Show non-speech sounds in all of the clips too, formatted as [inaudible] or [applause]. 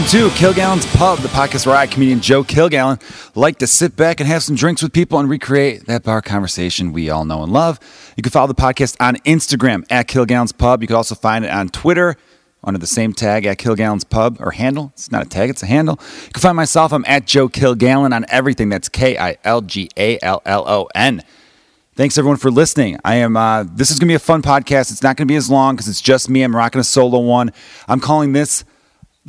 Welcome to Kilgallon's Pub, the podcast where I, comedian Joe Kilgallon, like to sit back and have some drinks with people and recreate that bar conversation we all know and love. You can follow the podcast on Instagram at Kilgallon's Pub. You can also find it on Twitter under the same tag at Kilgallon's Pub or handle. It's not a tag, it's a handle. You can find myself, I'm at Joe Kilgallon on everything. That's K I L G A L L O N. Thanks everyone for listening. I am. Uh, this is gonna be a fun podcast. It's not gonna be as long because it's just me. I'm rocking a solo one. I'm calling this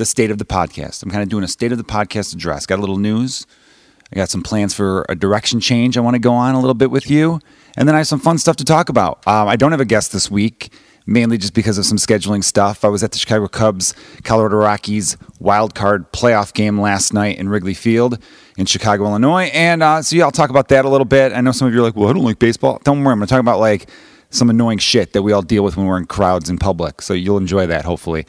the state of the podcast. I'm kind of doing a state of the podcast address. Got a little news. I got some plans for a direction change. I want to go on a little bit with you, and then I have some fun stuff to talk about. Um, I don't have a guest this week, mainly just because of some scheduling stuff. I was at the Chicago Cubs Colorado Rockies wild card playoff game last night in Wrigley Field in Chicago, Illinois, and uh, so yeah, I'll talk about that a little bit. I know some of you are like, "Well, I don't like baseball." Don't worry, I'm going to talk about like some annoying shit that we all deal with when we're in crowds in public. So you'll enjoy that, hopefully.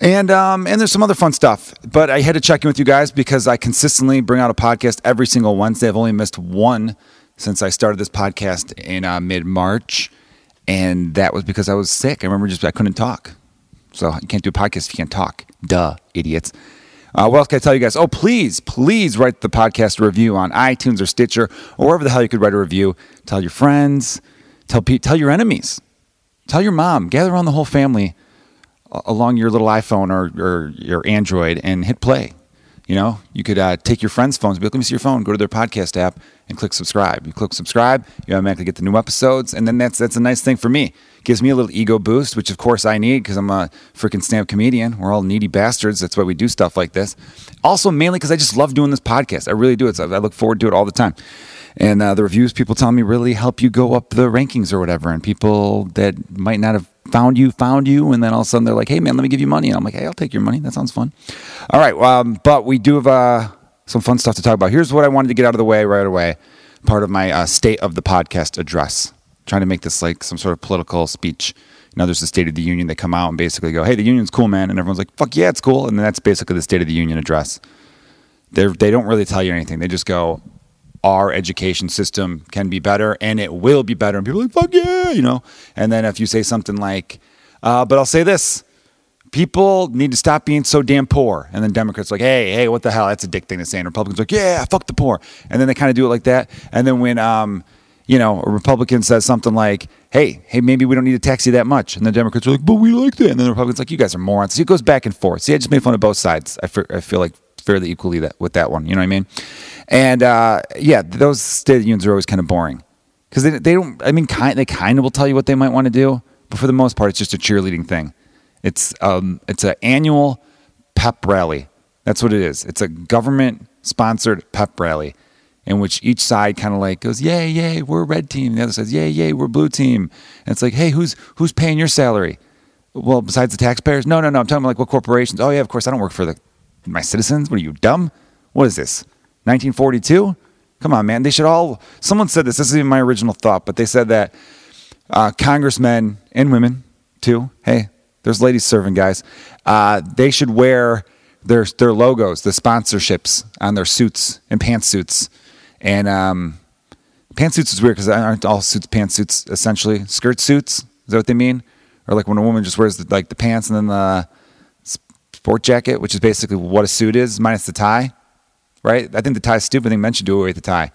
And um, and there's some other fun stuff. But I had to check in with you guys because I consistently bring out a podcast every single Wednesday. I've only missed one since I started this podcast in uh, mid March, and that was because I was sick. I remember just I couldn't talk. So you can't do a podcast if you can't talk. Duh, idiots. Uh, what else can I tell you guys? Oh, please, please write the podcast review on iTunes or Stitcher or wherever the hell you could write a review. Tell your friends, tell pe- tell your enemies, tell your mom, gather around the whole family along your little iPhone or, your Android and hit play. You know, you could uh, take your friend's phones, be like, let me see your phone, go to their podcast app and click subscribe. You click subscribe, you automatically get the new episodes. And then that's, that's a nice thing for me. Gives me a little ego boost, which of course I need because I'm a freaking stand up comedian. We're all needy bastards. That's why we do stuff like this. Also, mainly because I just love doing this podcast. I really do it. I look forward to it all the time. And uh, the reviews people tell me really help you go up the rankings or whatever. And people that might not have found you, found you, and then all of a sudden they're like, "Hey, man, let me give you money." And I'm like, "Hey, I'll take your money. That sounds fun." All right, um, but we do have uh, some fun stuff to talk about. Here's what I wanted to get out of the way right away. Part of my uh, state of the podcast address, trying to make this like some sort of political speech. You know, there's the State of the Union. They come out and basically go, "Hey, the union's cool, man," and everyone's like, "Fuck yeah, it's cool." And then that's basically the State of the Union address. They they don't really tell you anything. They just go, our education system can be better and it will be better. And people are like, fuck yeah, you know. And then if you say something like, uh, but I'll say this people need to stop being so damn poor. And then Democrats like, hey, hey, what the hell? That's a dick thing to say. And Republicans like, yeah, fuck the poor. And then they kind of do it like that. And then when, um, you know, a Republican says something like, hey, hey, maybe we don't need to tax you that much. And the Democrats are like, but we like that. And then the Republicans like, you guys are morons. It goes back and forth. See, I just made fun of both sides. I, f- I feel like fairly equally that with that one. You know what I mean? And uh, yeah, those state unions are always kind of boring because they, they don't. I mean, kind they kind of will tell you what they might want to do, but for the most part, it's just a cheerleading thing. It's um, it's an annual pep rally. That's what it is. It's a government sponsored pep rally in which each side kind of like goes, "Yay, yay, we're red team." The other says, "Yay, yay, we're blue team." And it's like, "Hey, who's who's paying your salary?" Well, besides the taxpayers? No, no, no. I'm talking about like what corporations. Oh yeah, of course I don't work for the my citizens. What are you dumb? What is this? 1942? Come on, man. They should all. Someone said this. This is even my original thought, but they said that uh, congressmen and women too. Hey, there's ladies serving, guys. Uh, they should wear their their logos, the sponsorships on their suits and pantsuits. And um, pantsuits is weird because aren't all suits pantsuits essentially skirt suits? Is that what they mean? Or like when a woman just wears the, like the pants and then the sport jacket, which is basically what a suit is minus the tie right? I think the tie is stupid. They mentioned do away with the tie.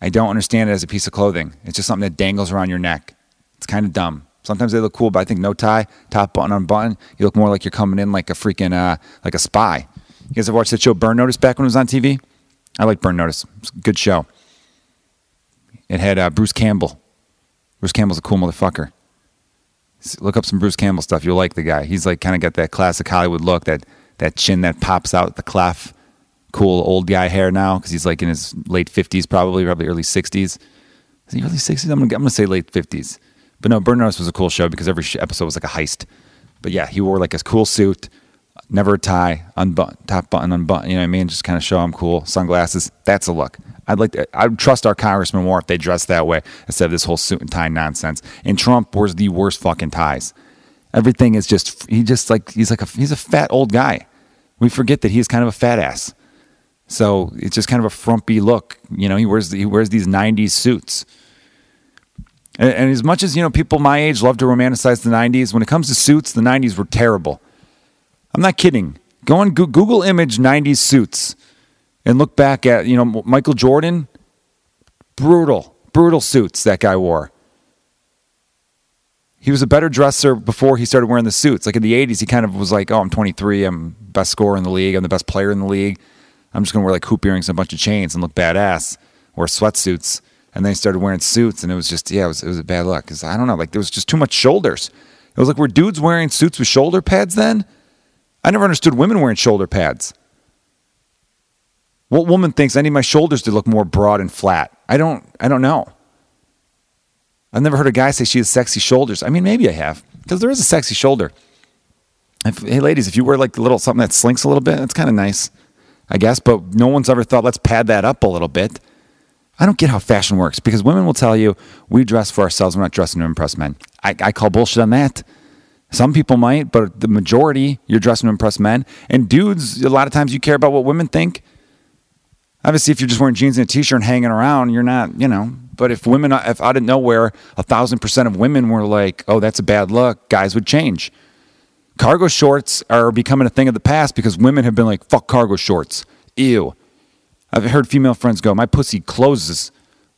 I don't understand it as a piece of clothing. It's just something that dangles around your neck. It's kind of dumb. Sometimes they look cool, but I think no tie, top button on button, you look more like you're coming in like a freaking uh, like a spy. You guys ever watched the show Burn Notice back when it was on TV? I like Burn Notice. It's a good show. It had uh, Bruce Campbell. Bruce Campbell's a cool motherfucker. Look up some Bruce Campbell stuff. You'll like the guy. He's like kind of got that classic Hollywood look, that that chin that pops out, the clef cool old guy hair now because he's like in his late 50s, probably, probably early 60s. Is he early 60s? I'm to I'm gonna say late 50s. But no, Burn Notice was a cool show because every episode was like a heist. But yeah, he wore like a cool suit, never a tie, unbutton, top button, unbutton. You know what I mean? Just kind of show I'm cool. Sunglasses. That's a look. I'd like to, I'd trust our congressman more if they dress that way instead of this whole suit and tie nonsense. And Trump wears the worst fucking ties. Everything is just, he just like, he's like a, he's a fat old guy. We forget that he's kind of a fat ass. So it's just kind of a frumpy look. You know, he wears he wears these '90s suits. And, and, as much as you know, people my age love to romanticize the '90s. When it comes to suits, the '90s were terrible. I'm not kidding. Go on Google image 90s suits and look back at, you know, Michael Jordan. Brutal, brutal suits that guy wore. He was a better dresser before he started wearing the suits. Like in the 80s, he kind of was like, oh, I'm 23. I'm best scorer in the league. I'm the best player in the league. I'm just going to wear like hoop earrings and a bunch of chains and look badass. Wear sweatsuits. And then he started wearing suits, and it was just, yeah, it was, it was a bad look. Because I don't know, like there was just too much shoulders. It was like, were dudes wearing suits with shoulder pads then? I never understood women wearing shoulder pads. What woman thinks I need my shoulders to look more broad and flat? I don't I don't know. I've never heard a guy say she has sexy shoulders. I mean, maybe I have, because there is a sexy shoulder. If, hey, ladies, if you wear like a little something that slinks a little bit, it's kind of nice, I guess. But no one's ever thought, let's pad that up a little bit. I don't get how fashion works because women will tell you we dress for ourselves, we're not dressing to impress men. I, I call bullshit on that. Some people might, but the majority, you're dressing to impress men. And dudes, a lot of times you care about what women think. Obviously, if you're just wearing jeans and a t-shirt and hanging around, you're not, you know. But if women, if out of nowhere, a thousand percent of women were like, "Oh, that's a bad look," guys would change. Cargo shorts are becoming a thing of the past because women have been like, "Fuck cargo shorts." Ew. I've heard female friends go, "My pussy closes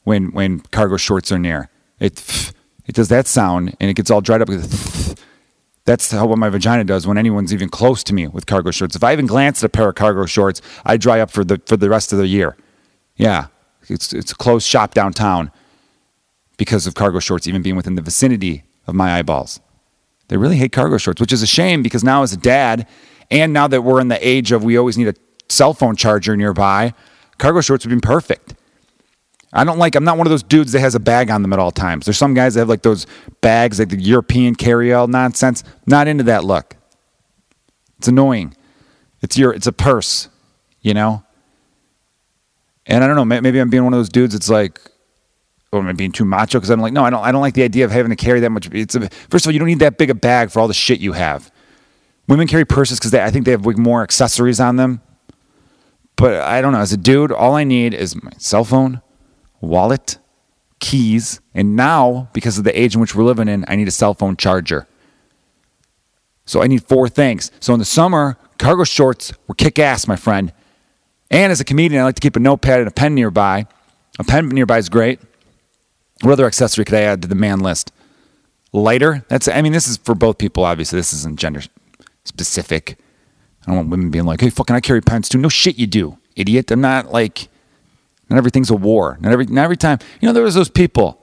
when when cargo shorts are near." It it does that sound and it gets all dried up. That's how what my vagina does when anyone's even close to me with cargo shorts. If I even glance at a pair of cargo shorts, I dry up for the for the rest of the year. Yeah, it's it's a closed shop downtown because of cargo shorts even being within the vicinity of my eyeballs. They really hate cargo shorts, which is a shame because now as a dad, and now that we're in the age of we always need a cell phone charger nearby, cargo shorts would be perfect. I don't like. I'm not one of those dudes that has a bag on them at all times. There's some guys that have like those bags, like the European carry-all nonsense. Not into that look. It's annoying. It's your. It's a purse, you know. And I don't know. Maybe I'm being one of those dudes. It's like, or am I being too macho? Because I'm like, no, I don't. I don't like the idea of having to carry that much. It's a, first of all, you don't need that big a bag for all the shit you have. Women carry purses because I think they have like, more accessories on them. But I don't know. As a dude, all I need is my cell phone, wallet, keys, and now, because of the age in which we're living in, I need a cell phone charger. So I need four things. So in the summer, cargo shorts were kick ass, my friend. And as a comedian, I like to keep a notepad and a pen nearby. A pen nearby is great. What other accessory could I add to the man list? Lighter. That's. I mean, this is for both people. Obviously, this isn't gender specific. I don't want women being like, "Hey, fucking, I carry pens too." No shit, you do, idiot. I'm not like not everything's a war. Not every, not every time. You know, there was those people.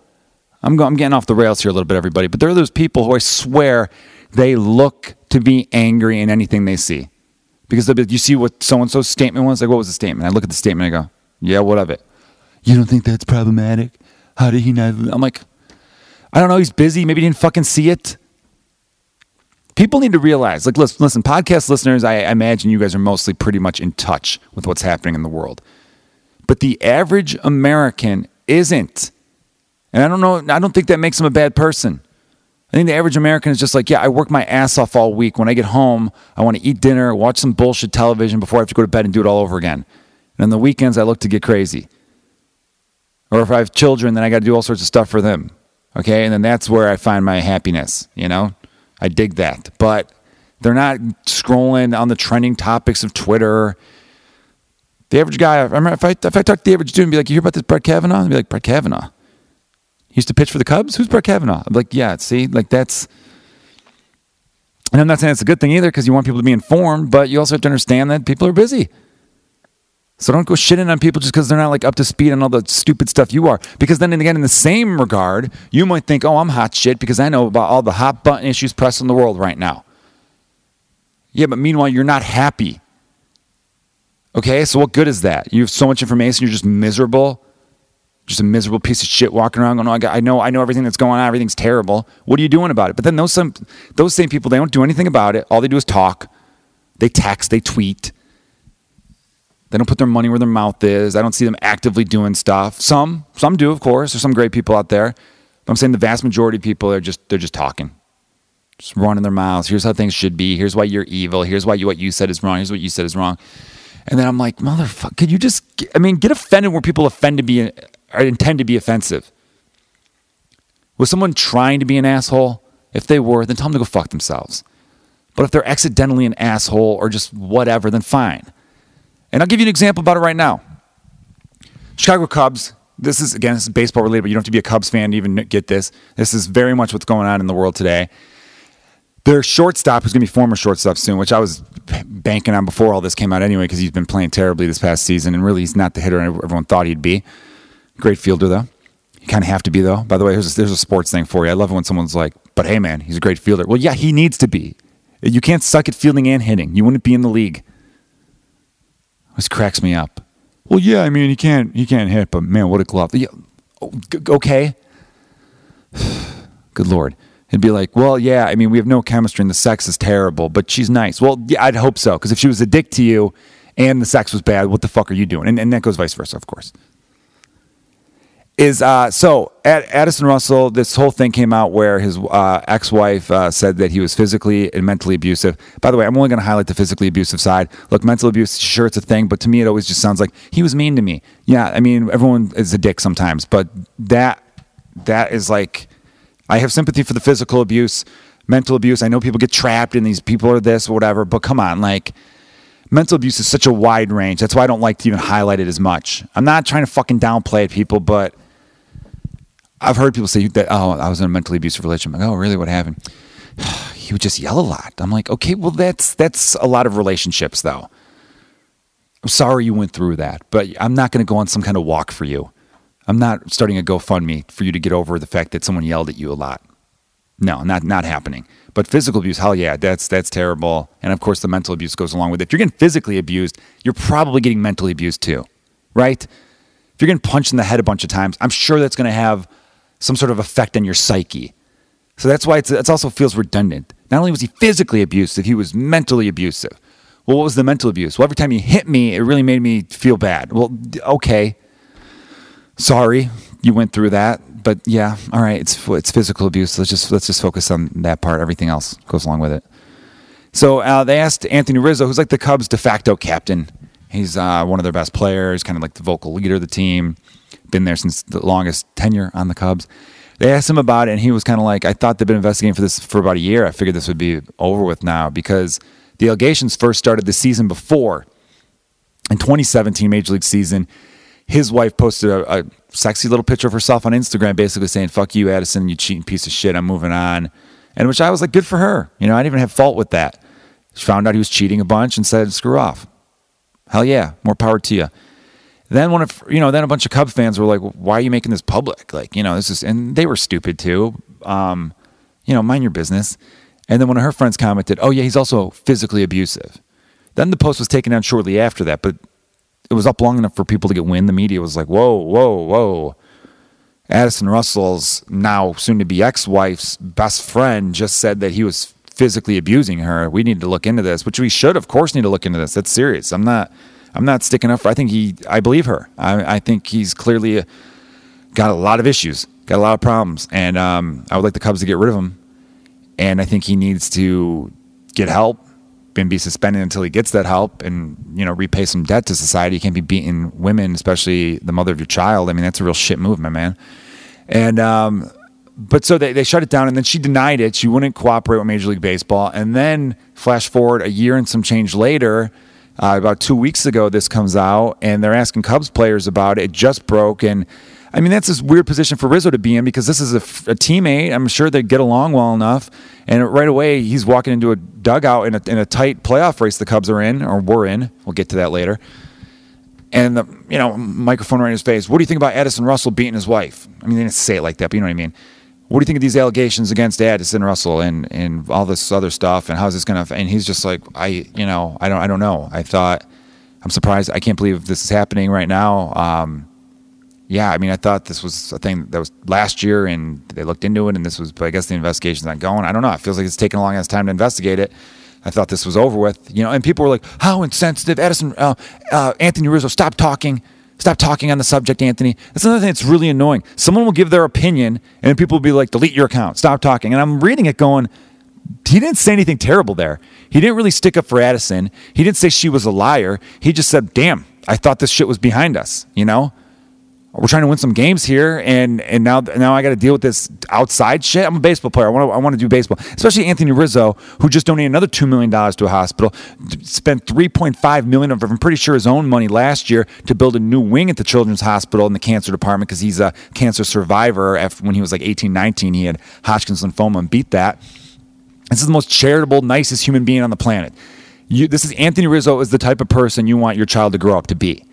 I'm, go, I'm getting off the rails here a little bit, everybody, but there are those people who I swear they look to be angry in anything they see. Because be, you see what so and so's statement was? Like, what was the statement? I look at the statement and I go, yeah, what of it? You don't think that's problematic? How did he not? I'm like, I don't know. He's busy. Maybe he didn't fucking see it. People need to realize, like, listen, listen podcast listeners, I, I imagine you guys are mostly pretty much in touch with what's happening in the world. But the average American isn't. And I don't know, I don't think that makes him a bad person. I think the average American is just like, yeah, I work my ass off all week. When I get home, I want to eat dinner, watch some bullshit television before I have to go to bed and do it all over again. And on the weekends, I look to get crazy. Or if I have children, then I got to do all sorts of stuff for them. Okay. And then that's where I find my happiness. You know, I dig that. But they're not scrolling on the trending topics of Twitter the average guy, I remember if I, if I talk to the average dude and be like, you hear about this Brett Kavanaugh? I'd be like, Brett Kavanaugh? He used to pitch for the Cubs? Who's Brett Kavanaugh? I'm like, yeah, see, like that's. And I'm not saying it's a good thing either because you want people to be informed, but you also have to understand that people are busy. So don't go shitting on people just because they're not like up to speed on all the stupid stuff you are. Because then again, in the same regard, you might think, oh, I'm hot shit because I know about all the hot button issues pressing the world right now. Yeah, but meanwhile, you're not happy Okay, so what good is that? You have so much information, you're just miserable, just a miserable piece of shit walking around going, oh, I, got, I know, I know everything that's going on, everything's terrible. What are you doing about it? But then those some, those same people, they don't do anything about it. All they do is talk. They text, they tweet. They don't put their money where their mouth is. I don't see them actively doing stuff. Some, some do, of course. There's some great people out there. But I'm saying the vast majority of people are just they're just talking. Just running their mouths. Here's how things should be. Here's why you're evil. Here's why you, what you said is wrong. Here's what you said is wrong. And then I'm like, motherfucker, could you just, I mean, get offended where people offend to be, or intend to be offensive. Was someone trying to be an asshole? If they were, then tell them to go fuck themselves. But if they're accidentally an asshole or just whatever, then fine. And I'll give you an example about it right now. Chicago Cubs. This is again, this is baseball related, but you don't have to be a Cubs fan to even get this. This is very much what's going on in the world today. Their shortstop, who's going to be former shortstop soon, which I was banking on before all this came out anyway, because he's been playing terribly this past season, and really he's not the hitter everyone thought he'd be. Great fielder though. You kind of have to be though. By the way, there's a, a sports thing for you. I love it when someone's like, "But hey, man, he's a great fielder." Well, yeah, he needs to be. You can't suck at fielding and hitting. You wouldn't be in the league. This cracks me up. Well, yeah, I mean he can't he can't hit, but man, what a glove. Yeah, oh, okay. [sighs] Good lord. It'd be like, well, yeah, I mean, we have no chemistry and the sex is terrible, but she's nice. Well, yeah, I'd hope so. Because if she was a dick to you and the sex was bad, what the fuck are you doing? And, and that goes vice versa, of course. Is uh, so Addison Russell, this whole thing came out where his uh, ex wife uh, said that he was physically and mentally abusive. By the way, I'm only going to highlight the physically abusive side. Look, mental abuse, sure, it's a thing, but to me, it always just sounds like he was mean to me. Yeah, I mean, everyone is a dick sometimes, but that that is like I have sympathy for the physical abuse, mental abuse. I know people get trapped and these people are this or whatever, but come on, like mental abuse is such a wide range. That's why I don't like to even highlight it as much. I'm not trying to fucking downplay it, people, but I've heard people say that, oh, I was in a mentally abusive relationship. I'm like, oh, really? What happened? [sighs] he would just yell a lot. I'm like, okay, well, that's that's a lot of relationships, though. I'm sorry you went through that, but I'm not going to go on some kind of walk for you. I'm not starting a GoFundMe for you to get over the fact that someone yelled at you a lot. No, not not happening. But physical abuse, hell yeah, that's that's terrible. And of course, the mental abuse goes along with it. If you're getting physically abused, you're probably getting mentally abused too, right? If you're getting punched in the head a bunch of times, I'm sure that's going to have some sort of effect on your psyche. So that's why it's, it also feels redundant. Not only was he physically abusive, he was mentally abusive. Well, what was the mental abuse? Well, every time he hit me, it really made me feel bad. Well, okay, sorry you went through that, but yeah, all right, it's it's physical abuse. Let's just let's just focus on that part. Everything else goes along with it. So uh, they asked Anthony Rizzo, who's like the Cubs' de facto captain. He's uh, one of their best players, kind of like the vocal leader of the team. Been there since the longest tenure on the Cubs. They asked him about it, and he was kind of like, "I thought they'd been investigating for this for about a year. I figured this would be over with now because the allegations first started the season before, in 2017 Major League season." His wife posted a, a, sexy little picture of herself on Instagram, basically saying, "Fuck you, Addison, you cheating piece of shit. I'm moving on." And which I was like, "Good for her." You know, I didn't even have fault with that. She found out he was cheating a bunch and said, "Screw off." Hell yeah, more power to you. Then one of you know, then a bunch of Cub fans were like, "Why are you making this public?" Like, you know, this is, and they were stupid too. Um, you know, mind your business. And then one of her friends commented, "Oh yeah, he's also physically abusive." Then the post was taken down shortly after that, but it was up long enough for people to get wind. The media was like, whoa, whoa, whoa. Addison Russell's now soon to be ex wife's best friend just said that he was physically abusing her. We need to look into this, which we should, of course, need to look into this. That's serious. I'm not. I'm not sticking up for. I think he. I believe her. I, I think he's clearly got a lot of issues, got a lot of problems, and um, I would like the Cubs to get rid of him. And I think he needs to get help and be suspended until he gets that help and you know repay some debt to society. You can't be beating women, especially the mother of your child. I mean, that's a real shit move, my man. And um, but so they, they shut it down, and then she denied it. She wouldn't cooperate with Major League Baseball. And then flash forward a year and some change later, uh, about two weeks ago, this comes out, and they're asking Cubs players about it. It just broke, and I mean, that's this weird position for Rizzo to be in because this is a, a teammate. I'm sure they get along well enough. And right away, he's walking into a dugout in a, in a tight playoff race the Cubs are in, or were in. We'll get to that later. And the you know microphone right in his face. What do you think about Addison Russell beating his wife? I mean, they didn't say it like that, but you know what I mean. What do you think of these allegations against Addison Russell and and all this other stuff? And how's this gonna? And he's just like, I you know, I don't I don't know. I thought I'm surprised. I can't believe this is happening right now. Um, yeah, I mean, I thought this was a thing that was last year, and they looked into it, and this was. But I guess the investigation's not going. I don't know. It feels like it's taking a long ass time to investigate it. I thought this was over with, you know. And people were like, "How insensitive, Edison, uh, uh, Anthony Rizzo, stop talking." Stop talking on the subject, Anthony. That's another thing that's really annoying. Someone will give their opinion, and people will be like, delete your account. Stop talking. And I'm reading it going, he didn't say anything terrible there. He didn't really stick up for Addison. He didn't say she was a liar. He just said, damn, I thought this shit was behind us, you know? We're trying to win some games here, and and now now I got to deal with this outside shit. I'm a baseball player. I want to I want to do baseball, especially Anthony Rizzo, who just donated another two million dollars to a hospital, spent 3.5 million of I'm pretty sure his own money last year to build a new wing at the Children's Hospital in the cancer department because he's a cancer survivor. After, when he was like 18, 19, he had Hodgkin's lymphoma and beat that. This is the most charitable, nicest human being on the planet. You, this is Anthony Rizzo is the type of person you want your child to grow up to be.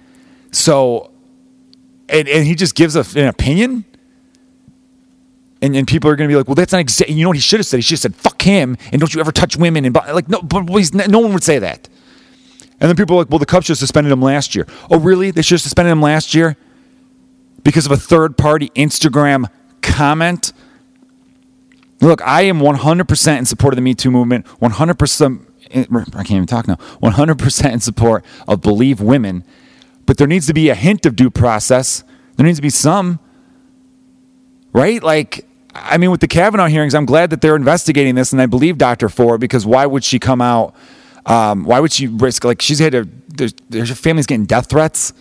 So and, and he just gives a, an opinion. And, and people are going to be like, well, that's not exactly, you know what he should have said? He should have said, fuck him, and don't you ever touch women. And like, no, but no one would say that. And then people are like, well, the Cubs should have suspended him last year. Oh, really? They should have suspended him last year because of a third party Instagram comment? Look, I am 100% in support of the Me Too movement, 100%, eh, I can't even talk now, 100% in support of Believe Women but there needs to be a hint of due process. There needs to be some, right? Like, I mean, with the Kavanaugh hearings, I'm glad that they're investigating this, and I believe Dr. Ford because why would she come out? Um, why would she risk? Like, she's had a there's, there's her family's getting death threats,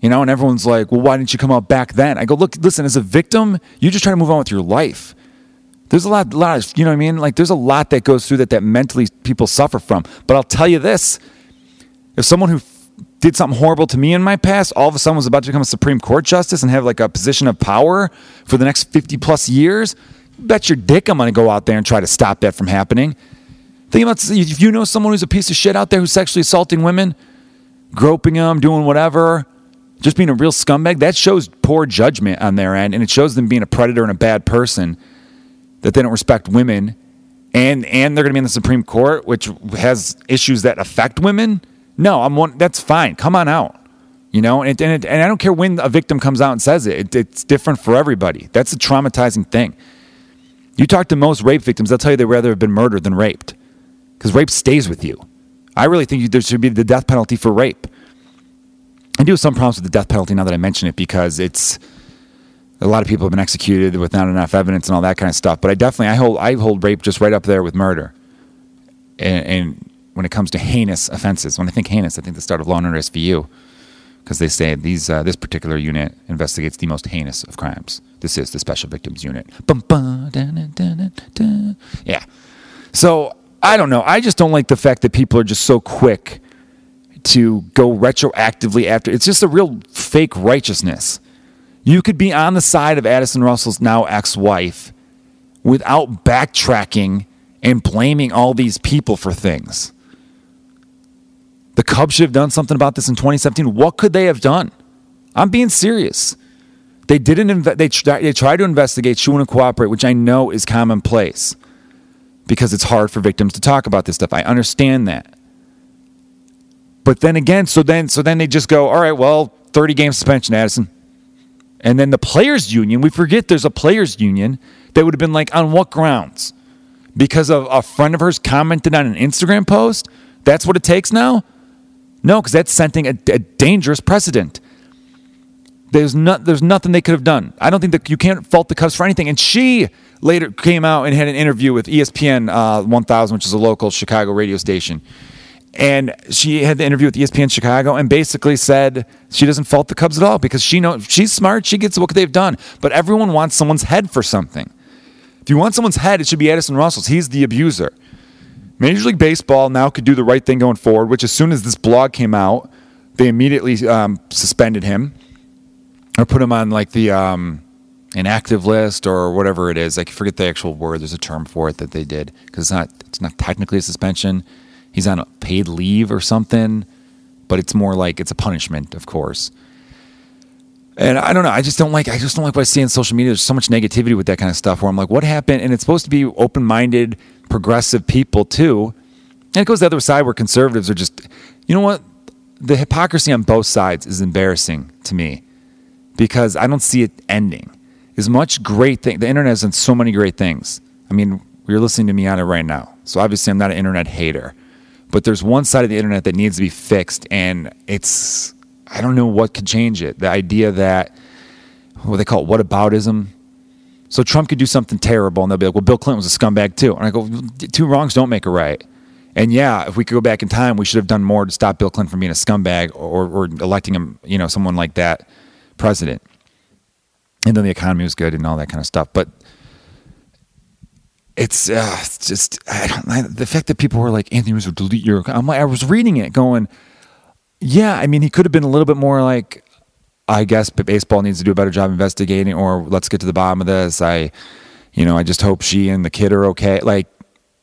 you know, and everyone's like, well, why didn't you come out back then? I go, look, listen, as a victim, you just try to move on with your life. There's a lot, lot of, you know what I mean? Like, there's a lot that goes through that that mentally people suffer from. But I'll tell you this: if someone who did something horrible to me in my past, all of a sudden was about to become a Supreme Court justice and have like a position of power for the next 50 plus years, bet your dick I'm going to go out there and try to stop that from happening. Think about if you know someone who's a piece of shit out there who's sexually assaulting women, groping them, doing whatever, just being a real scumbag, that shows poor judgment on their end and it shows them being a predator and a bad person that they don't respect women and and they're going to be in the Supreme Court which has issues that affect women no, I'm one. That's fine. Come on out. You know, and, and, and I don't care when a victim comes out and says it. it. It's different for everybody. That's a traumatizing thing. You talk to most rape victims, they'll tell you they'd rather have been murdered than raped because rape stays with you. I really think there should be the death penalty for rape. I do have some problems with the death penalty now that I mention it because it's a lot of people have been executed with not enough evidence and all that kind of stuff. But I definitely I hold I hold rape just right up there with murder. And, and when it comes to heinous offenses. When I think heinous, I think the start of Law and Order SVU, because they say these uh, this particular unit investigates the most heinous of crimes. This is the Special Victims Unit. Yeah. So I don't know. I just don't like the fact that people are just so quick to go retroactively after. It's just a real fake righteousness. You could be on the side of Addison Russell's now ex-wife without backtracking and blaming all these people for things. The Cubs should have done something about this in 2017. What could they have done? I'm being serious. They didn't. Inve- they they tried to investigate, she wouldn't cooperate, which I know is commonplace because it's hard for victims to talk about this stuff. I understand that. But then again, so then so then they just go, all right, well, 30 game suspension, Addison. And then the players' union, we forget there's a players' union that would have been like, on what grounds? Because of a friend of hers commented on an Instagram post? That's what it takes now? No, because that's setting a, a, dangerous precedent. There's not, there's nothing they could have done. I don't think that you can't fault the Cubs for anything. And she later came out and had an interview with ESPN uh, 1000, which is a local Chicago radio station. And she had the interview with ESPN Chicago and basically said she doesn't fault the Cubs at all because she knows she's smart. She gets what they've done. But everyone wants someone's head for something. If you want someone's head, it should be Addison Russell's. He's the abuser. Major League Baseball now could do the right thing going forward, which as soon as this blog came out, they immediately um, suspended him or put him on like the um, inactive list or whatever it is. I forget the actual word. There's a term for it that they did because it's not it's not technically a suspension. He's on a paid leave or something, but it's more like it's a punishment, of course. And I don't know. I just don't like. I just don't like what I see on social media. There's so much negativity with that kind of stuff. Where I'm like, what happened? And it's supposed to be open-minded, progressive people too. And it goes the other side where conservatives are just, you know what? The hypocrisy on both sides is embarrassing to me because I don't see it ending. As much great thing, the internet has done so many great things. I mean, you're listening to me on it right now, so obviously I'm not an internet hater. But there's one side of the internet that needs to be fixed, and it's I don't know what could change it. The idea that what they call it, whataboutism. So Trump could do something terrible, and they'll be like, "Well, Bill Clinton was a scumbag too." And I go, two wrongs don't make a right." And yeah, if we could go back in time, we should have done more to stop Bill Clinton from being a scumbag or, or electing him, you know, someone like that president. And then the economy was good and all that kind of stuff. But it's, uh, it's just I the fact that people were like, Anthony Rizzo, delete your. I'm like, I was reading it going, yeah, I mean, he could have been a little bit more like, I guess baseball needs to do a better job investigating, or let's get to the bottom of this. I, you know, I just hope she and the kid are okay. Like,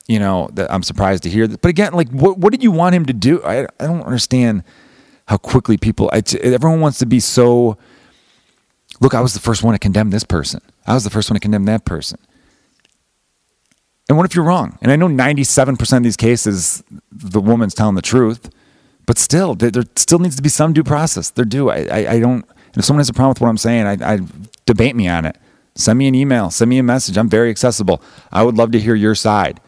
you know, I'm surprised to hear that. But again, like, what what did you want him to do? I I don't understand how quickly people. Everyone wants to be so. Look, I was the first one to condemn this person. I was the first one to condemn that person. And what if you're wrong? And I know 97% of these cases, the woman's telling the truth, but still, there, there still needs to be some due process. There do. I, I, I don't. If someone has a problem with what I'm saying, I, I debate me on it. Send me an email. Send me a message. I'm very accessible. I would love to hear your side.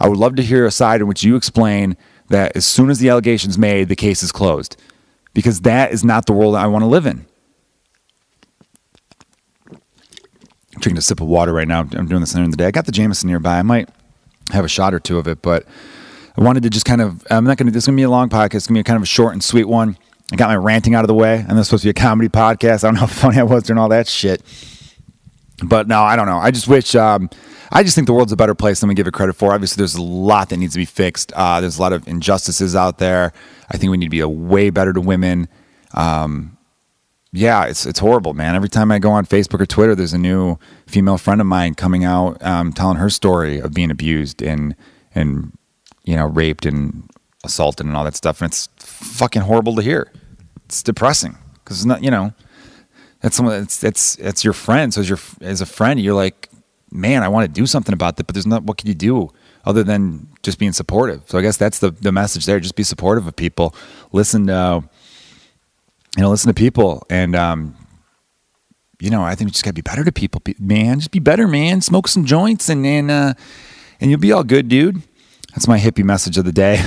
I would love to hear a side in which you explain that as soon as the allegation's made, the case is closed, because that is not the world I want to live in. I'm drinking a sip of water right now. I'm doing this in the day. I got the Jameson nearby. I might have a shot or two of it, but I wanted to just kind of. I'm not going to. This is going to be a long podcast. It's going to be kind of a short and sweet one. I got my ranting out of the way, and this is supposed to be a comedy podcast. I don't know [laughs] how funny I was during all that shit, but no, I don't know. I just wish. Um, I just think the world's a better place than we give it credit for. Obviously, there's a lot that needs to be fixed. Uh, there's a lot of injustices out there. I think we need to be a way better to women. Um, yeah, it's it's horrible, man. Every time I go on Facebook or Twitter, there's a new female friend of mine coming out, um, telling her story of being abused and and you know raped and assaulted and all that stuff, and it's fucking horrible to hear. It's depressing because it's not, you know, that's someone that's that's that's your friend. So as your as a friend, you're like, man, I want to do something about that, but there's not. What can you do other than just being supportive? So I guess that's the the message there. Just be supportive of people. Listen to you know, listen to people. And, um, you know, I think we just got to be better to people, man. Just be better, man. Smoke some joints and, and, uh, and you'll be all good, dude. That's my hippie message of the day.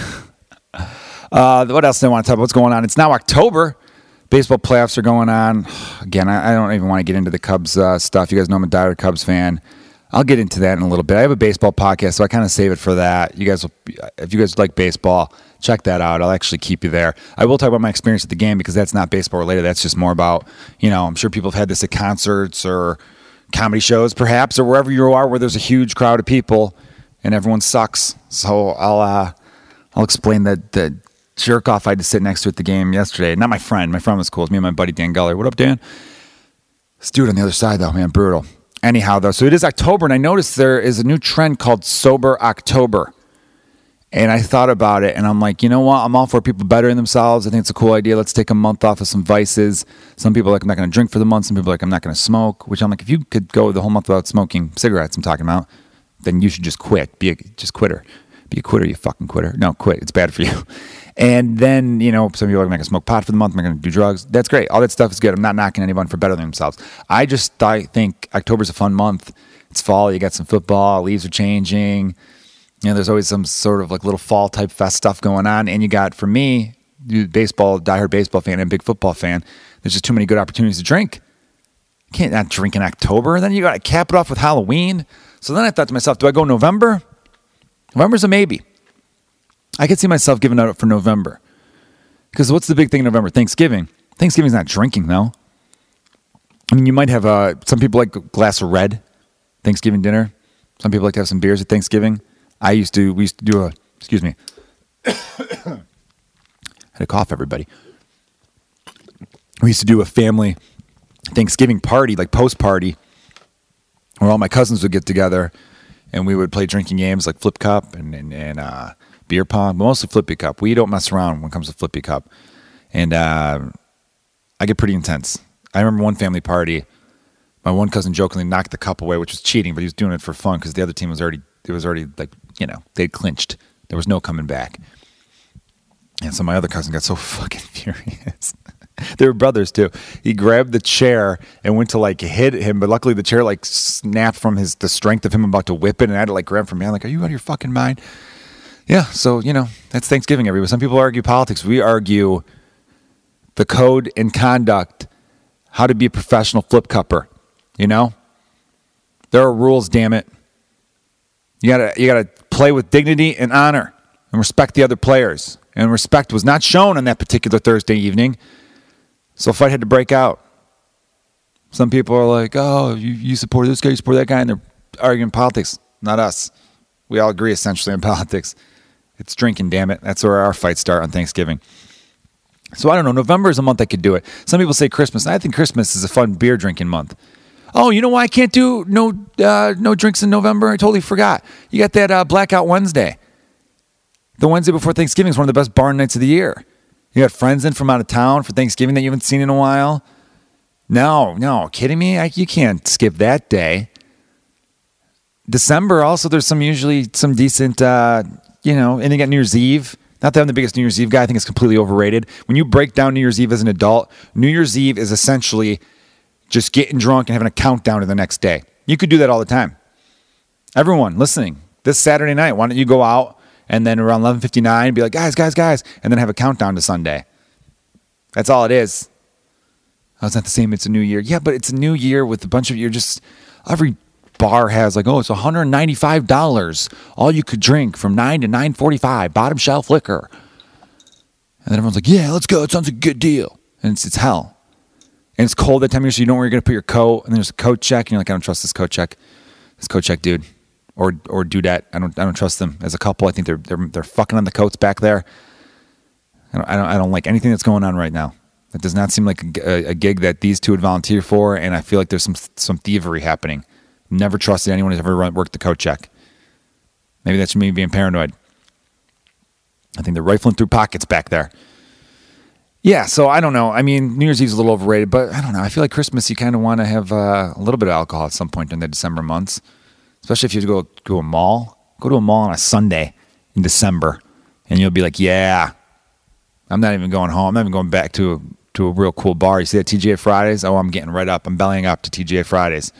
[laughs] uh, what else do I want to talk about? What's going on? It's now October. Baseball playoffs are going on. [sighs] Again, I, I don't even want to get into the Cubs uh, stuff. You guys know I'm a diehard Cubs fan. I'll get into that in a little bit. I have a baseball podcast, so I kind of save it for that. You guys, will, if you guys like baseball, check that out. I'll actually keep you there. I will talk about my experience at the game because that's not baseball related. That's just more about, you know, I'm sure people have had this at concerts or comedy shows, perhaps, or wherever you are where there's a huge crowd of people and everyone sucks. So I'll, uh, I'll explain that the jerk off I had to sit next to at the game yesterday. Not my friend. My friend was cool. It's me and my buddy Dan Guller. What up, Dan? This dude on the other side, though, man, brutal. Anyhow, though, so it is October, and I noticed there is a new trend called Sober October. And I thought about it, and I'm like, you know what? I'm all for people bettering themselves. I think it's a cool idea. Let's take a month off of some vices. Some people like, I'm not going to drink for the month. Some people like, I'm not going to smoke. Which I'm like, if you could go the whole month without smoking cigarettes, I'm talking about, then you should just quit. Be a just quitter. Be a quitter, you fucking quitter. No, quit. It's bad for you. [laughs] And then, you know, some people are going to smoke pot for the month. I'm going to do drugs. That's great. All that stuff is good. I'm not knocking anyone for better than themselves. I just I think October's a fun month. It's fall. You got some football. Leaves are changing. You know, there's always some sort of like little fall type fest stuff going on. And you got, for me, you baseball, diehard baseball fan and big football fan, there's just too many good opportunities to drink. Can't not drink in October. Then you got to cap it off with Halloween. So then I thought to myself, do I go November? November's a maybe. I could see myself giving up for November. Because what's the big thing in November? Thanksgiving. Thanksgiving's not drinking, though. I mean, you might have uh, some people like a glass of red Thanksgiving dinner. Some people like to have some beers at Thanksgiving. I used to, we used to do a, excuse me, [coughs] had a cough, everybody. We used to do a family Thanksgiving party, like post party, where all my cousins would get together and we would play drinking games like Flip Cup and, and, and uh, beer pong, but mostly Flippy Cup. We don't mess around when it comes to Flippy Cup. And uh, I get pretty intense. I remember one family party, my one cousin jokingly knocked the cup away, which was cheating, but he was doing it for fun because the other team was already, it was already like, you know, they'd clinched. There was no coming back. And so my other cousin got so [laughs] fucking furious. [laughs] they were brothers too. He grabbed the chair and went to like hit him, but luckily the chair like snapped from his the strength of him about to whip it, and I had to like grab from me. I'm like, "Are you out of your fucking mind?" Yeah, so, you know, that's Thanksgiving, everybody. Some people argue politics. We argue the code and conduct, how to be a professional flip cupper. You know? There are rules, damn it. You gotta you gotta play with dignity and honor. and respect the other players. And respect was not shown on that particular Thursday evening. So a fight had to break out. Some people are like, oh, you, you support this guy, you support that guy, and they're arguing politics. Not us. We all agree essentially on [laughs] politics. It's drinking, damn it. That's where our fights start on Thanksgiving. So I don't know. November is a month I could do it. Some people say Christmas. I think Christmas is a fun beer drinking month. Oh, you know why I can't do no uh, no drinks in November? I totally forgot. You got that uh, Blackout Wednesday. The Wednesday before Thanksgiving is one of the best barn nights of the year. You got friends in from out of town for Thanksgiving that you haven't seen in a while. No, no, kidding me? I, you can't skip that day. December also, there's some usually some decent, uh, you know, and you got New Year's Eve. Not that I'm the biggest New Year's Eve guy. I think it's completely overrated. When you break down New Year's Eve as an adult, New Year's Eve is essentially just getting drunk and having a countdown to the next day. You could do that all the time. Everyone listening, this Saturday night, why don't you go out and then around 11:59 be like, guys, guys, guys, and then have a countdown to Sunday. That's all it is. Oh, it's not the same. It's a new year. Yeah, but it's a new year with a bunch of you're just every bar has like, oh, it's $195. All you could drink from 9 to 945, bottom shelf liquor. And then everyone's like, yeah, let's go. It sounds like a good deal. And it's, it's hell. And it's cold that time of year, so you don't know where you're going to put your coat. And there's a coat check, and you're like, I don't trust this coat check. This coat check dude. Or or dudette. I don't I don't trust them as a couple. I think they're they're they're fucking on the coats back there. I don't I don't, I don't like anything that's going on right now. It does not seem like a, a, gig that these two would volunteer for, and I feel like there's some some thievery happening. Never trusted anyone who's ever run, worked the coat check. Maybe that's me being paranoid. I think they're rifling through pockets back there. Yeah, so I don't know. I mean, New Year's Eve is a little overrated, but I don't know. I feel like Christmas, you kind of want to have uh, a little bit of alcohol at some point in the December months, especially if you go to a mall. Go to a mall on a Sunday in December, and you'll be like, "Yeah, I'm not even going home. I'm not even going back to a, to a real cool bar." You see that TGI Fridays? Oh, I'm getting right up. I'm bellying up to TGI Fridays.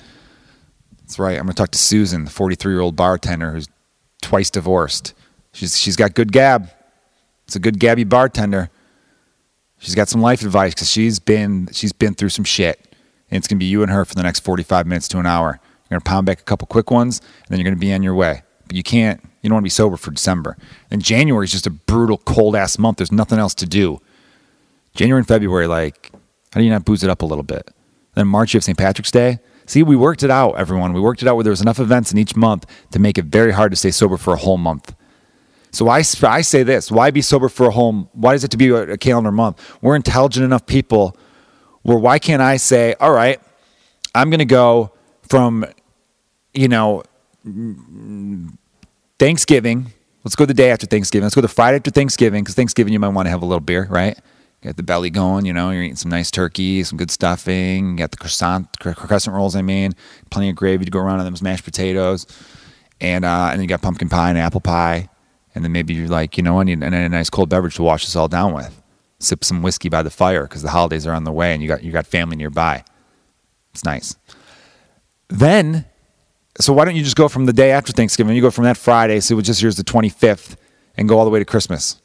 That's right. I'm going to talk to Susan, the 43 year old bartender who's twice divorced. She's she's got good gab. It's a good gabby bartender. She's got some life advice because she's been she's been through some shit, and it's gonna be you and her for the next forty five minutes to an hour. You're gonna pound back a couple quick ones, and then you're gonna be on your way. But you can't. You don't want to be sober for December. And January is just a brutal, cold ass month. There's nothing else to do. January and February, like, how do you not booze it up a little bit? Then March, you have St. Patrick's Day. See, we worked it out, everyone. We worked it out where there was enough events in each month to make it very hard to stay sober for a whole month. So I, I say this why be sober for a whole, why does it to be a, a calendar month? We're intelligent enough people where why can't I say, all right, I'm going to go from, you know, Thanksgiving. Let's go the day after Thanksgiving. Let's go the Friday after Thanksgiving because Thanksgiving you might want to have a little beer, right? Got the belly going, you know, you're eating some nice turkey, some good stuffing. You got the croissant, crescent rolls, I mean, plenty of gravy to go around on them mashed potatoes. And, uh, and then you got pumpkin pie and apple pie. And then maybe you're like, you know, I need, a nice cold beverage to wash this all down with. Sip some whiskey by the fire because the holidays are on the way and you got, you got family nearby. It's nice. Then, so why don't you just go from the day after Thanksgiving? You go from that Friday, so it just here's the 25th, and go all the way to Christmas.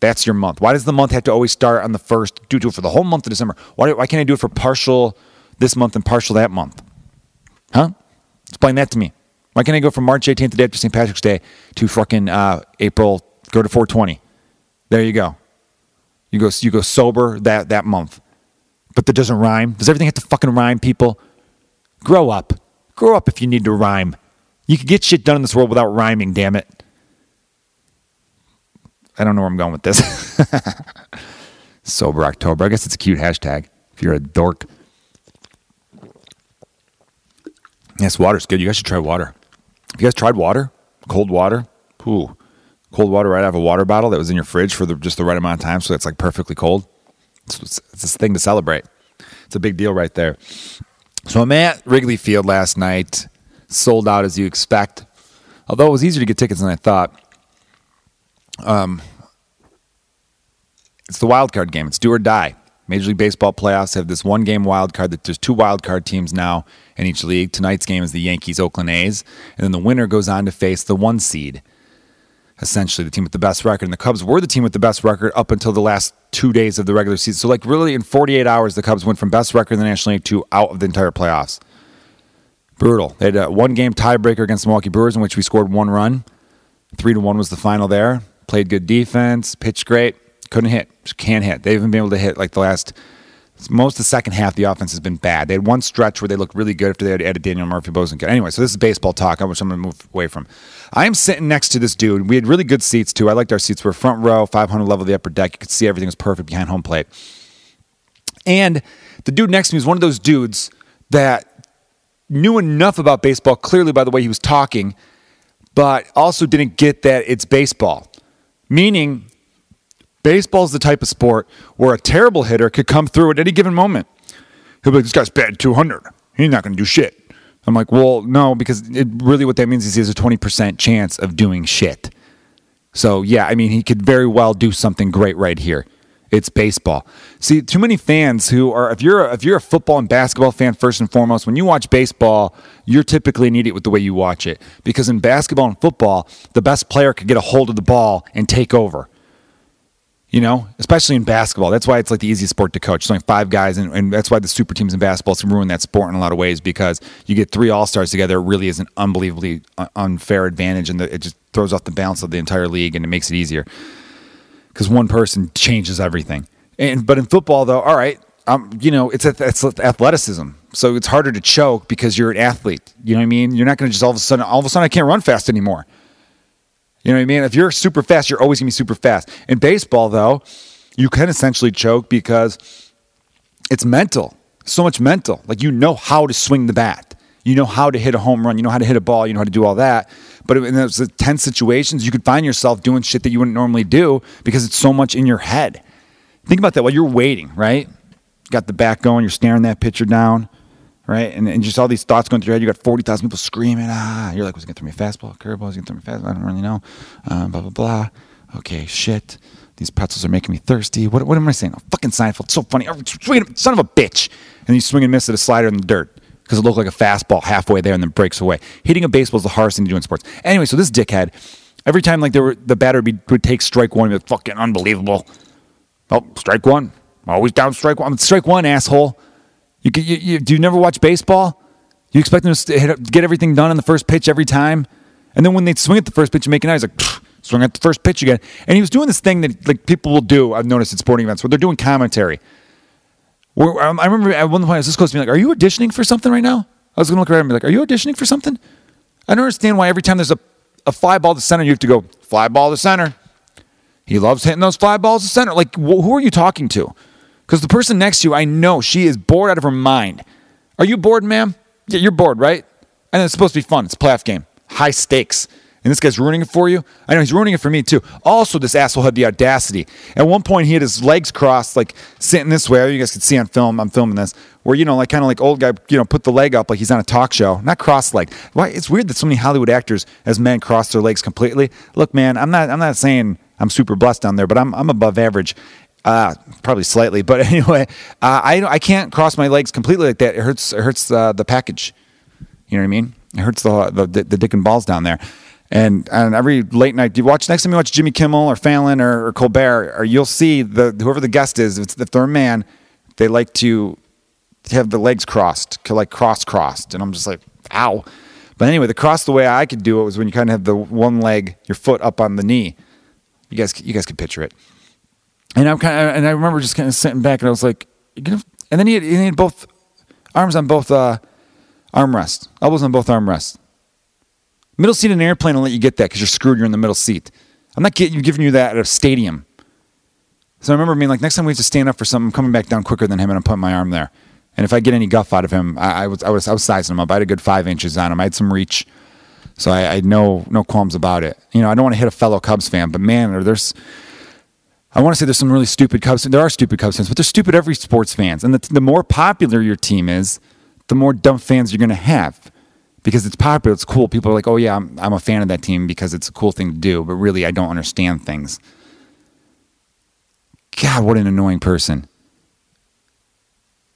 That's your month. Why does the month have to always start on the first? Do, it for the whole month of December. Why, why can't I do it for partial this month and partial that month? Huh? Explain that to me. Why can't I go from March 18th, the day after St. Patrick's Day, to fucking uh, April, go to 420? There you go. You go, you go sober that, that month. But that doesn't rhyme. Does everything have to fucking rhyme, people? Grow up. Grow up if you need to rhyme. You can get shit done in this world without rhyming, damn it. I don't know where I'm going with this. [laughs] sober October. I guess it's a cute hashtag if you're a dork. Yes, water's good. You guys should try water. You guys tried water? Cold water? Ooh. Cold water right out of a water bottle that was in your fridge for the, just the right amount of time so it's like perfectly cold. It's, it's, it's a thing to celebrate. It's a big deal right there. So I'm at Wrigley Field last night, sold out as you expect. Although it was easier to get tickets than I thought. Um, it's the wild card game. It's do or die. Major League Baseball playoffs have this one game wild card that there's two wild card teams now in each league. Tonight's game is the Yankees Oakland A's, and then the winner goes on to face the one seed. Essentially, the team with the best record. And the Cubs were the team with the best record up until the last two days of the regular season. So, like, really, in 48 hours, the Cubs went from best record in the National League to out of the entire playoffs. Brutal. They had a one game tiebreaker against the Milwaukee Brewers in which we scored one run. Three to one was the final there. played good defense, pitched great, couldn't hit, just can't hit. They haven't been able to hit like the last most of the second half, the offense has been bad. They had one stretch where they looked really good after they had added Daniel Murphy Bosenkin. Anyway, so this is baseball talk, which I'm going to move away from. I am sitting next to this dude. We had really good seats too. I liked our seats. We are front row, 500 level of the upper deck. You could see everything was perfect behind home plate. And the dude next to me was one of those dudes that knew enough about baseball, clearly by the way he was talking, but also didn't get that it's baseball. Meaning, baseball is the type of sport where a terrible hitter could come through at any given moment. He'll be like, this guy's bad 200. He's not going to do shit. I'm like, well, no, because it really what that means is he has a 20% chance of doing shit. So, yeah, I mean, he could very well do something great right here. It's baseball. See, too many fans who are if you're a, if you're a football and basketball fan first and foremost, when you watch baseball, you're typically an idiot with the way you watch it because in basketball and football, the best player could get a hold of the ball and take over. You know, especially in basketball. That's why it's like the easiest sport to coach. It's only five guys, and, and that's why the super teams in basketball can ruin that sport in a lot of ways because you get three all stars together. It really is an unbelievably unfair advantage, and the, it just throws off the balance of the entire league, and it makes it easier because one person changes everything. And but in football, though, all right, um, you know, it's it's athleticism, so it's harder to choke because you're an athlete. You know what I mean? You're not going to just all of a sudden, all of a sudden, I can't run fast anymore. You know what I mean? If you're super fast, you're always going to be super fast. In baseball, though, you can essentially choke because it's mental. So much mental. Like you know how to swing the bat. You know how to hit a home run. You know how to hit a ball. You know how to do all that. But in those tense situations, you could find yourself doing shit that you wouldn't normally do because it's so much in your head. Think about that while you're waiting, right? Got the back going, you're staring that pitcher down, right? And, and just all these thoughts going through your head. You got 40,000 people screaming, ah. You're like, was he going to throw me a fastball, curveball? Was going to throw me a fastball? I don't really know. Uh, blah, blah, blah. Okay, shit. These pretzels are making me thirsty. What, what am I saying? Oh, fucking Seinfeld. It's so funny. Oh, son of a bitch. And you swing and miss at a slider in the dirt because it looked like a fastball halfway there and then breaks away. Hitting a baseball is the hardest thing to do in sports. Anyway, so this dickhead, every time like there were, the batter would, be, would take strike one, be fucking unbelievable. Oh, strike one. Always down strike one. Strike one, asshole. You, you, you, do you never watch baseball? You expect them to hit, get everything done on the first pitch every time? And then when they swing at the first pitch and make an eye, he's like, swing at the first pitch again. And he was doing this thing that like people will do, I've noticed at sporting events, where they're doing commentary. Um, I remember at one point I was this close to me like, "Are you auditioning for something right now?" I was gonna look around and be like, "Are you auditioning for something?" I don't understand why every time there's a, a fly ball to center, you have to go fly ball to center. He loves hitting those fly balls to center. Like, wh- who are you talking to? Because the person next to you, I know she is bored out of her mind. Are you bored, ma'am? Yeah, you're bored, right? And it's supposed to be fun. It's a playoff game, high stakes and this guy's ruining it for you. I know he's ruining it for me too. Also, this asshole had the audacity. At one point, he had his legs crossed, like sitting this way. You guys can see on film. I'm filming this, where you know, like kind of like old guy, you know, put the leg up like he's on a talk show, not cross legged. Why? It's weird that so many Hollywood actors, as men, cross their legs completely. Look, man, I'm not. I'm not saying I'm super blessed down there, but I'm I'm above average. Uh, probably slightly, but [laughs] anyway, uh, I I can't cross my legs completely like that. It hurts. It hurts the package. You know what I mean? It hurts the, the the dick and balls down there. And and every late night, you watch next time you watch Jimmy Kimmel or Fallon or, or Colbert, or you'll see the whoever the guest is, if, if they're a man, they like to have the legs crossed, like cross crossed, and I'm just like, ow. But anyway, the cross the way I could do it was when you kind of have the one leg, your foot up on the knee. You guys, you guys can picture it. And I'm kind of, and I remember just kind of sitting back, and I was like, and then he had, he had both arms on both uh, armrests, elbows on both armrests. Middle seat in an airplane will let you get that because you're screwed. You're in the middle seat. I'm not getting, giving you that at a stadium. So I remember being like, next time we have to stand up for something, I'm coming back down quicker than him, and I'm putting my arm there. And if I get any guff out of him, I, I was I was I was sizing him up. I had a good five inches on him. I had some reach, so I, I had no no qualms about it. You know, I don't want to hit a fellow Cubs fan, but man, there's I want to say there's some really stupid Cubs. There are stupid Cubs fans, but there's stupid every sports fans. And the, the more popular your team is, the more dumb fans you're going to have because it's popular, it's cool. People are like, oh, yeah, I'm, I'm a fan of that team because it's a cool thing to do, but really, I don't understand things. God, what an annoying person.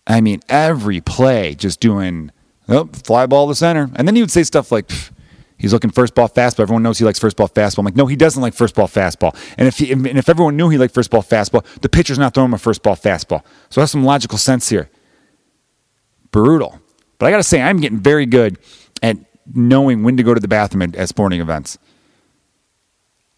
I mean, every play just doing, oh, fly ball to center. And then he would say stuff like, he's looking first ball fastball. Everyone knows he likes first ball fastball. I'm like, no, he doesn't like first ball fastball. And if, he, and if everyone knew he liked first ball fastball, the pitcher's not throwing him a first ball fastball. So that's some logical sense here. Brutal. But I got to say, I'm getting very good at knowing when to go to the bathroom at, sporting events.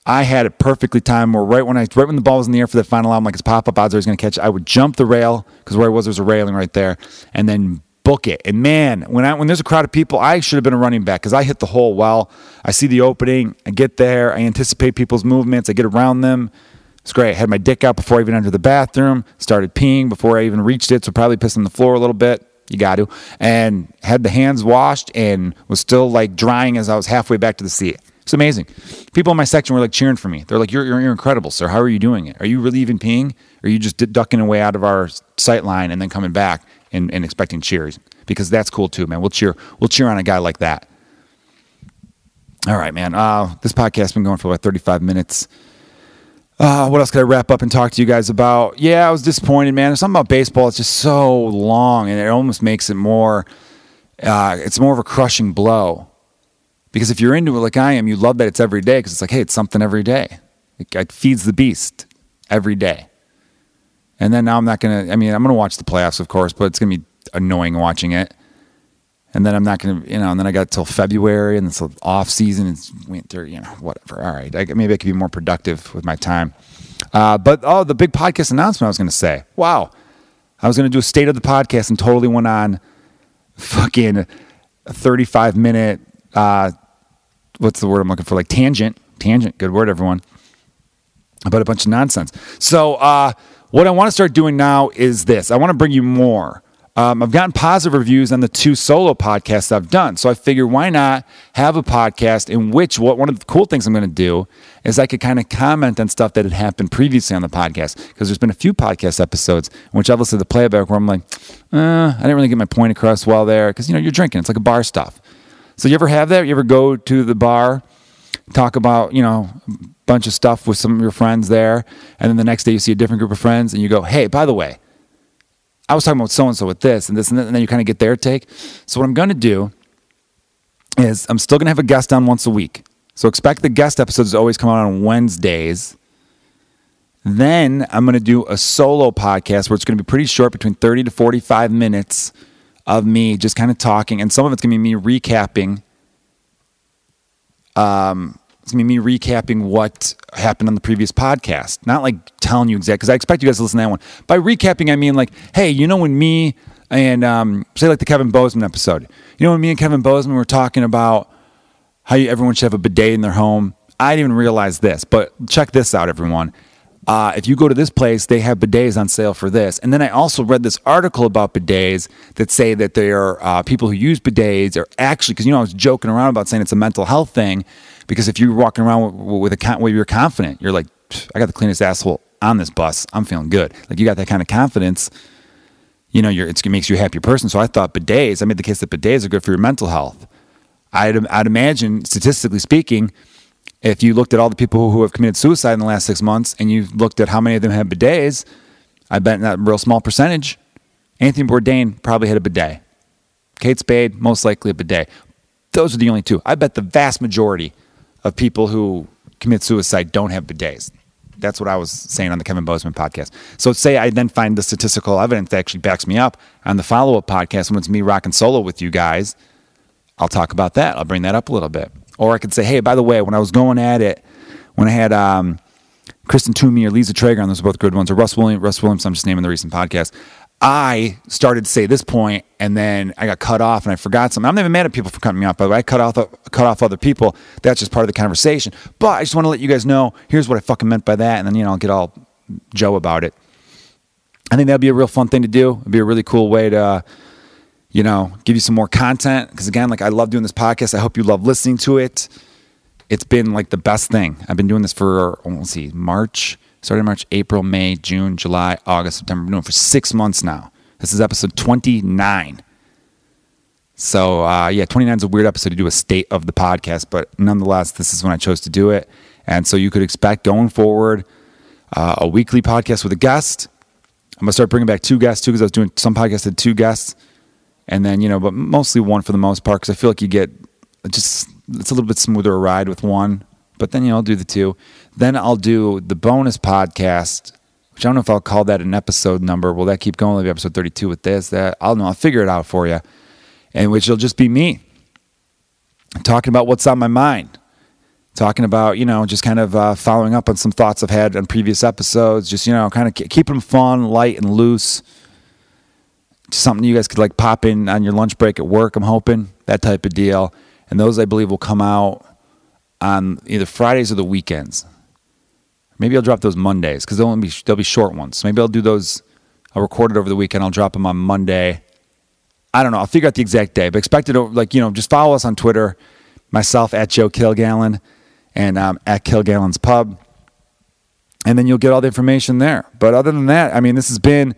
I had it perfectly timed. Where right when I right when the ball was in the air for the final out, I'm like it's pop up odds was going to catch. it. I would jump the rail because where I was there was a railing right there, and then book it. And man, when I when there's a crowd of people, I should have been a running back because I hit the hole well. I see the opening, I get there, I anticipate people's movements, I get around them. It's great. I had my dick out before I even entered the bathroom. Started peeing before I even reached it, so probably pissing the floor a little bit. You got to. And had the hands washed and was still like drying as I was halfway back to the seat. It's amazing. People in my section were like cheering for me. They're like, "You're you're, you're incredible, sir. How are you doing it? Are you really even peeing? Or are you just ducking away out of our sight line and then coming back and, and expecting cheers? Because that's cool too, man. We'll cheer. We'll cheer on a guy like that. All right, man. Uh, this podcast has been going for about 35 minutes. Uh, what else could I wrap up and talk to you guys about? Yeah, I was disappointed, man. There's something about baseball. It's just so long, and it almost makes it more. Uh, it's more of a crushing blow because if you're into it like I am, you love that it's every day because it's like, hey, it's something every day. It, it feeds the beast every day. And then now I'm not gonna. I mean, I'm gonna watch the playoffs, of course, but it's gonna be annoying watching it. And then I'm not gonna, you know. And then I got till February, and it's off season. It's winter, you know. Whatever. All right. I, maybe I could be more productive with my time. Uh, but oh, the big podcast announcement I was gonna say. Wow, I was gonna do a state of the podcast and totally went on fucking a 35 minute. Uh, what's the word I'm looking for? Like tangent. Tangent. Good word, everyone. About a bunch of nonsense. So. uh what I want to start doing now is this I want to bring you more. Um, I've gotten positive reviews on the two solo podcasts I've done. So I figure why not have a podcast in which what one of the cool things I'm going to do is I could kind of comment on stuff that had happened previously on the podcast. Because there's been a few podcast episodes in which I've listened to the playback where I'm like, uh, I didn't really get my point across well there. Because, you know, you're drinking, it's like a bar stuff. So you ever have that? You ever go to the bar, talk about, you know, bunch of stuff with some of your friends there, and then the next day you see a different group of friends, and you go, "Hey, by the way, I was talking about so and so with this and this and, and then you kind of get their take. So what I'm going to do is I'm still going to have a guest on once a week. So expect the guest episodes to always come out on Wednesdays. Then I'm going to do a solo podcast where it's going to be pretty short, between 30 to 45 minutes of me just kind of talking, and some of it's going to be me recapping. Um, it's gonna be me recapping what happened on the previous podcast, not like telling you exactly. Because I expect you guys to listen to that one. By recapping, I mean like, hey, you know when me and um, say like the Kevin Bozeman episode. You know when me and Kevin Bozeman were talking about how you, everyone should have a bidet in their home. I didn't even realize this, but check this out, everyone. Uh, if you go to this place, they have bidets on sale for this. And then I also read this article about bidets that say that there are uh, people who use bidets are actually, because you know, I was joking around about saying it's a mental health thing. Because if you're walking around with, with a, where you're confident, you're like, I got the cleanest asshole on this bus. I'm feeling good. Like you got that kind of confidence. You know, you're, it makes you a happier person. So I thought bidets. I made the case that bidets are good for your mental health. I'd, I'd imagine, statistically speaking, if you looked at all the people who have committed suicide in the last six months and you looked at how many of them have bidets, I bet that real small percentage, Anthony Bourdain probably had a bidet. Kate Spade, most likely a bidet. Those are the only two. I bet the vast majority of people who commit suicide don't have bidets. That's what I was saying on the Kevin Bozeman podcast. So say I then find the statistical evidence that actually backs me up on the follow up podcast when it's me rocking solo with you guys. I'll talk about that. I'll bring that up a little bit. Or I could say, hey, by the way, when I was going at it, when I had um, Kristen Toomey or Lisa Traeger on those are both good ones, or Russ Williams, Russ Williams, I'm just naming the recent podcast. I started to say this point, and then I got cut off, and I forgot something. I'm not even mad at people for cutting me off. By the way, I cut off cut off other people. That's just part of the conversation. But I just want to let you guys know. Here's what I fucking meant by that, and then you know I'll get all Joe about it. I think that'd be a real fun thing to do. It'd be a really cool way to, you know, give you some more content. Because again, like I love doing this podcast. I hope you love listening to it. It's been like the best thing. I've been doing this for let's see, March started March, April, May, June, July, August, September. Doing for six months now. This is episode 29. So, uh, yeah, 29 is a weird episode to do a state of the podcast, but nonetheless, this is when I chose to do it. And so you could expect going forward uh, a weekly podcast with a guest. I'm going to start bringing back two guests too, because I was doing some podcasts with two guests. And then, you know, but mostly one for the most part, because I feel like you get just, it's a little bit smoother a ride with one but then you know, I'll do the two. Then I'll do the bonus podcast, which I don't know if I'll call that an episode number. Will that keep going? Will be episode 32 with this, that? I'll know. I'll figure it out for you. And which will just be me talking about what's on my mind. talking about, you know, just kind of uh, following up on some thoughts I've had on previous episodes. Just, you know, kind of keeping them fun, light, and loose. Something you guys could like pop in on your lunch break at work, I'm hoping. That type of deal. And those, I believe, will come out on either Fridays or the weekends. Maybe I'll drop those Mondays because they'll be they'll be short ones. Maybe I'll do those. I'll record it over the weekend. I'll drop them on Monday. I don't know. I'll figure out the exact day, but expect it like you know, just follow us on Twitter, myself at Joe Kilgallon and um, at Kilgallon's Pub, and then you'll get all the information there. But other than that, I mean, this has been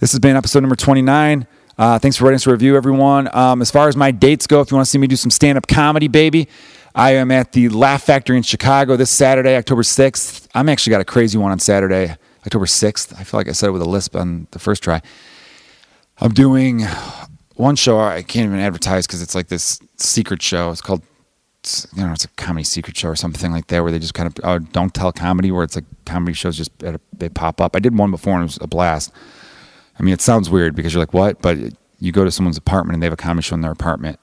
this has been episode number twenty nine. Uh, thanks for writing us a review, everyone. Um, as far as my dates go, if you want to see me do some stand up comedy, baby, I am at the Laugh Factory in Chicago this Saturday, October 6th. I'm actually got a crazy one on Saturday, October 6th. I feel like I said it with a lisp on the first try. I'm doing one show I can't even advertise because it's like this secret show. It's called, you know, it's a comedy secret show or something like that where they just kind of uh, don't tell comedy, where it's like comedy shows just they pop up. I did one before and it was a blast. I mean, it sounds weird because you're like, what? But you go to someone's apartment and they have a comedy show in their apartment.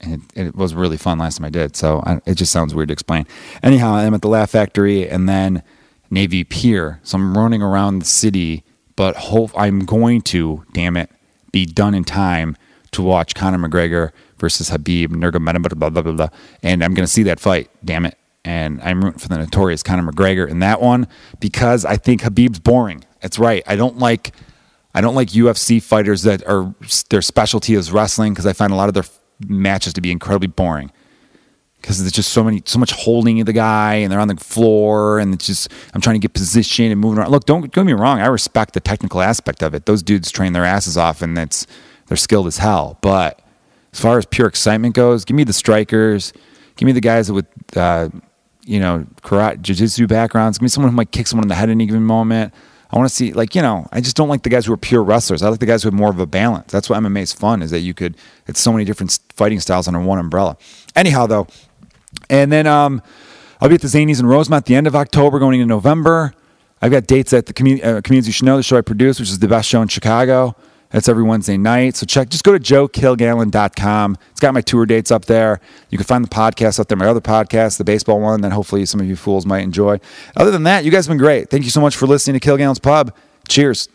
And it, it was really fun last time I did. So I, it just sounds weird to explain. Anyhow, I'm at the Laugh Factory and then Navy Pier. So I'm running around the city, but hope I'm going to, damn it, be done in time to watch Conor McGregor versus Habib Nurmagomedov, blah, blah, blah, blah. And I'm going to see that fight, damn it. And I'm rooting for the notorious Conor McGregor in that one because I think Habib's boring. It's right. I don't like I don't like UFC fighters that are their specialty is wrestling because I find a lot of their matches to be incredibly boring because there's just so many so much holding of the guy and they're on the floor and it's just I'm trying to get position and moving around. Look, don't, don't get me wrong, I respect the technical aspect of it. Those dudes train their asses off and it's they're skilled as hell. But as far as pure excitement goes, give me the strikers, give me the guys with uh, you know karate, jiu-jitsu backgrounds. Give me someone who might kick someone in the head at any given moment. I want to see, like, you know, I just don't like the guys who are pure wrestlers. I like the guys who have more of a balance. That's why MMA is fun, is that you could, it's so many different fighting styles under one umbrella. Anyhow, though, and then um, I'll be at the Zanies in Rosemont the end of October, going into November. I've got dates at the community, uh, Comedians You Should Know, the show I produce, which is the best show in Chicago. That's every Wednesday night. So check, just go to joekilgallon.com. It's got my tour dates up there. You can find the podcast up there, my other podcast, the baseball one, that hopefully some of you fools might enjoy. Other than that, you guys have been great. Thank you so much for listening to Kilgallon's Pub. Cheers.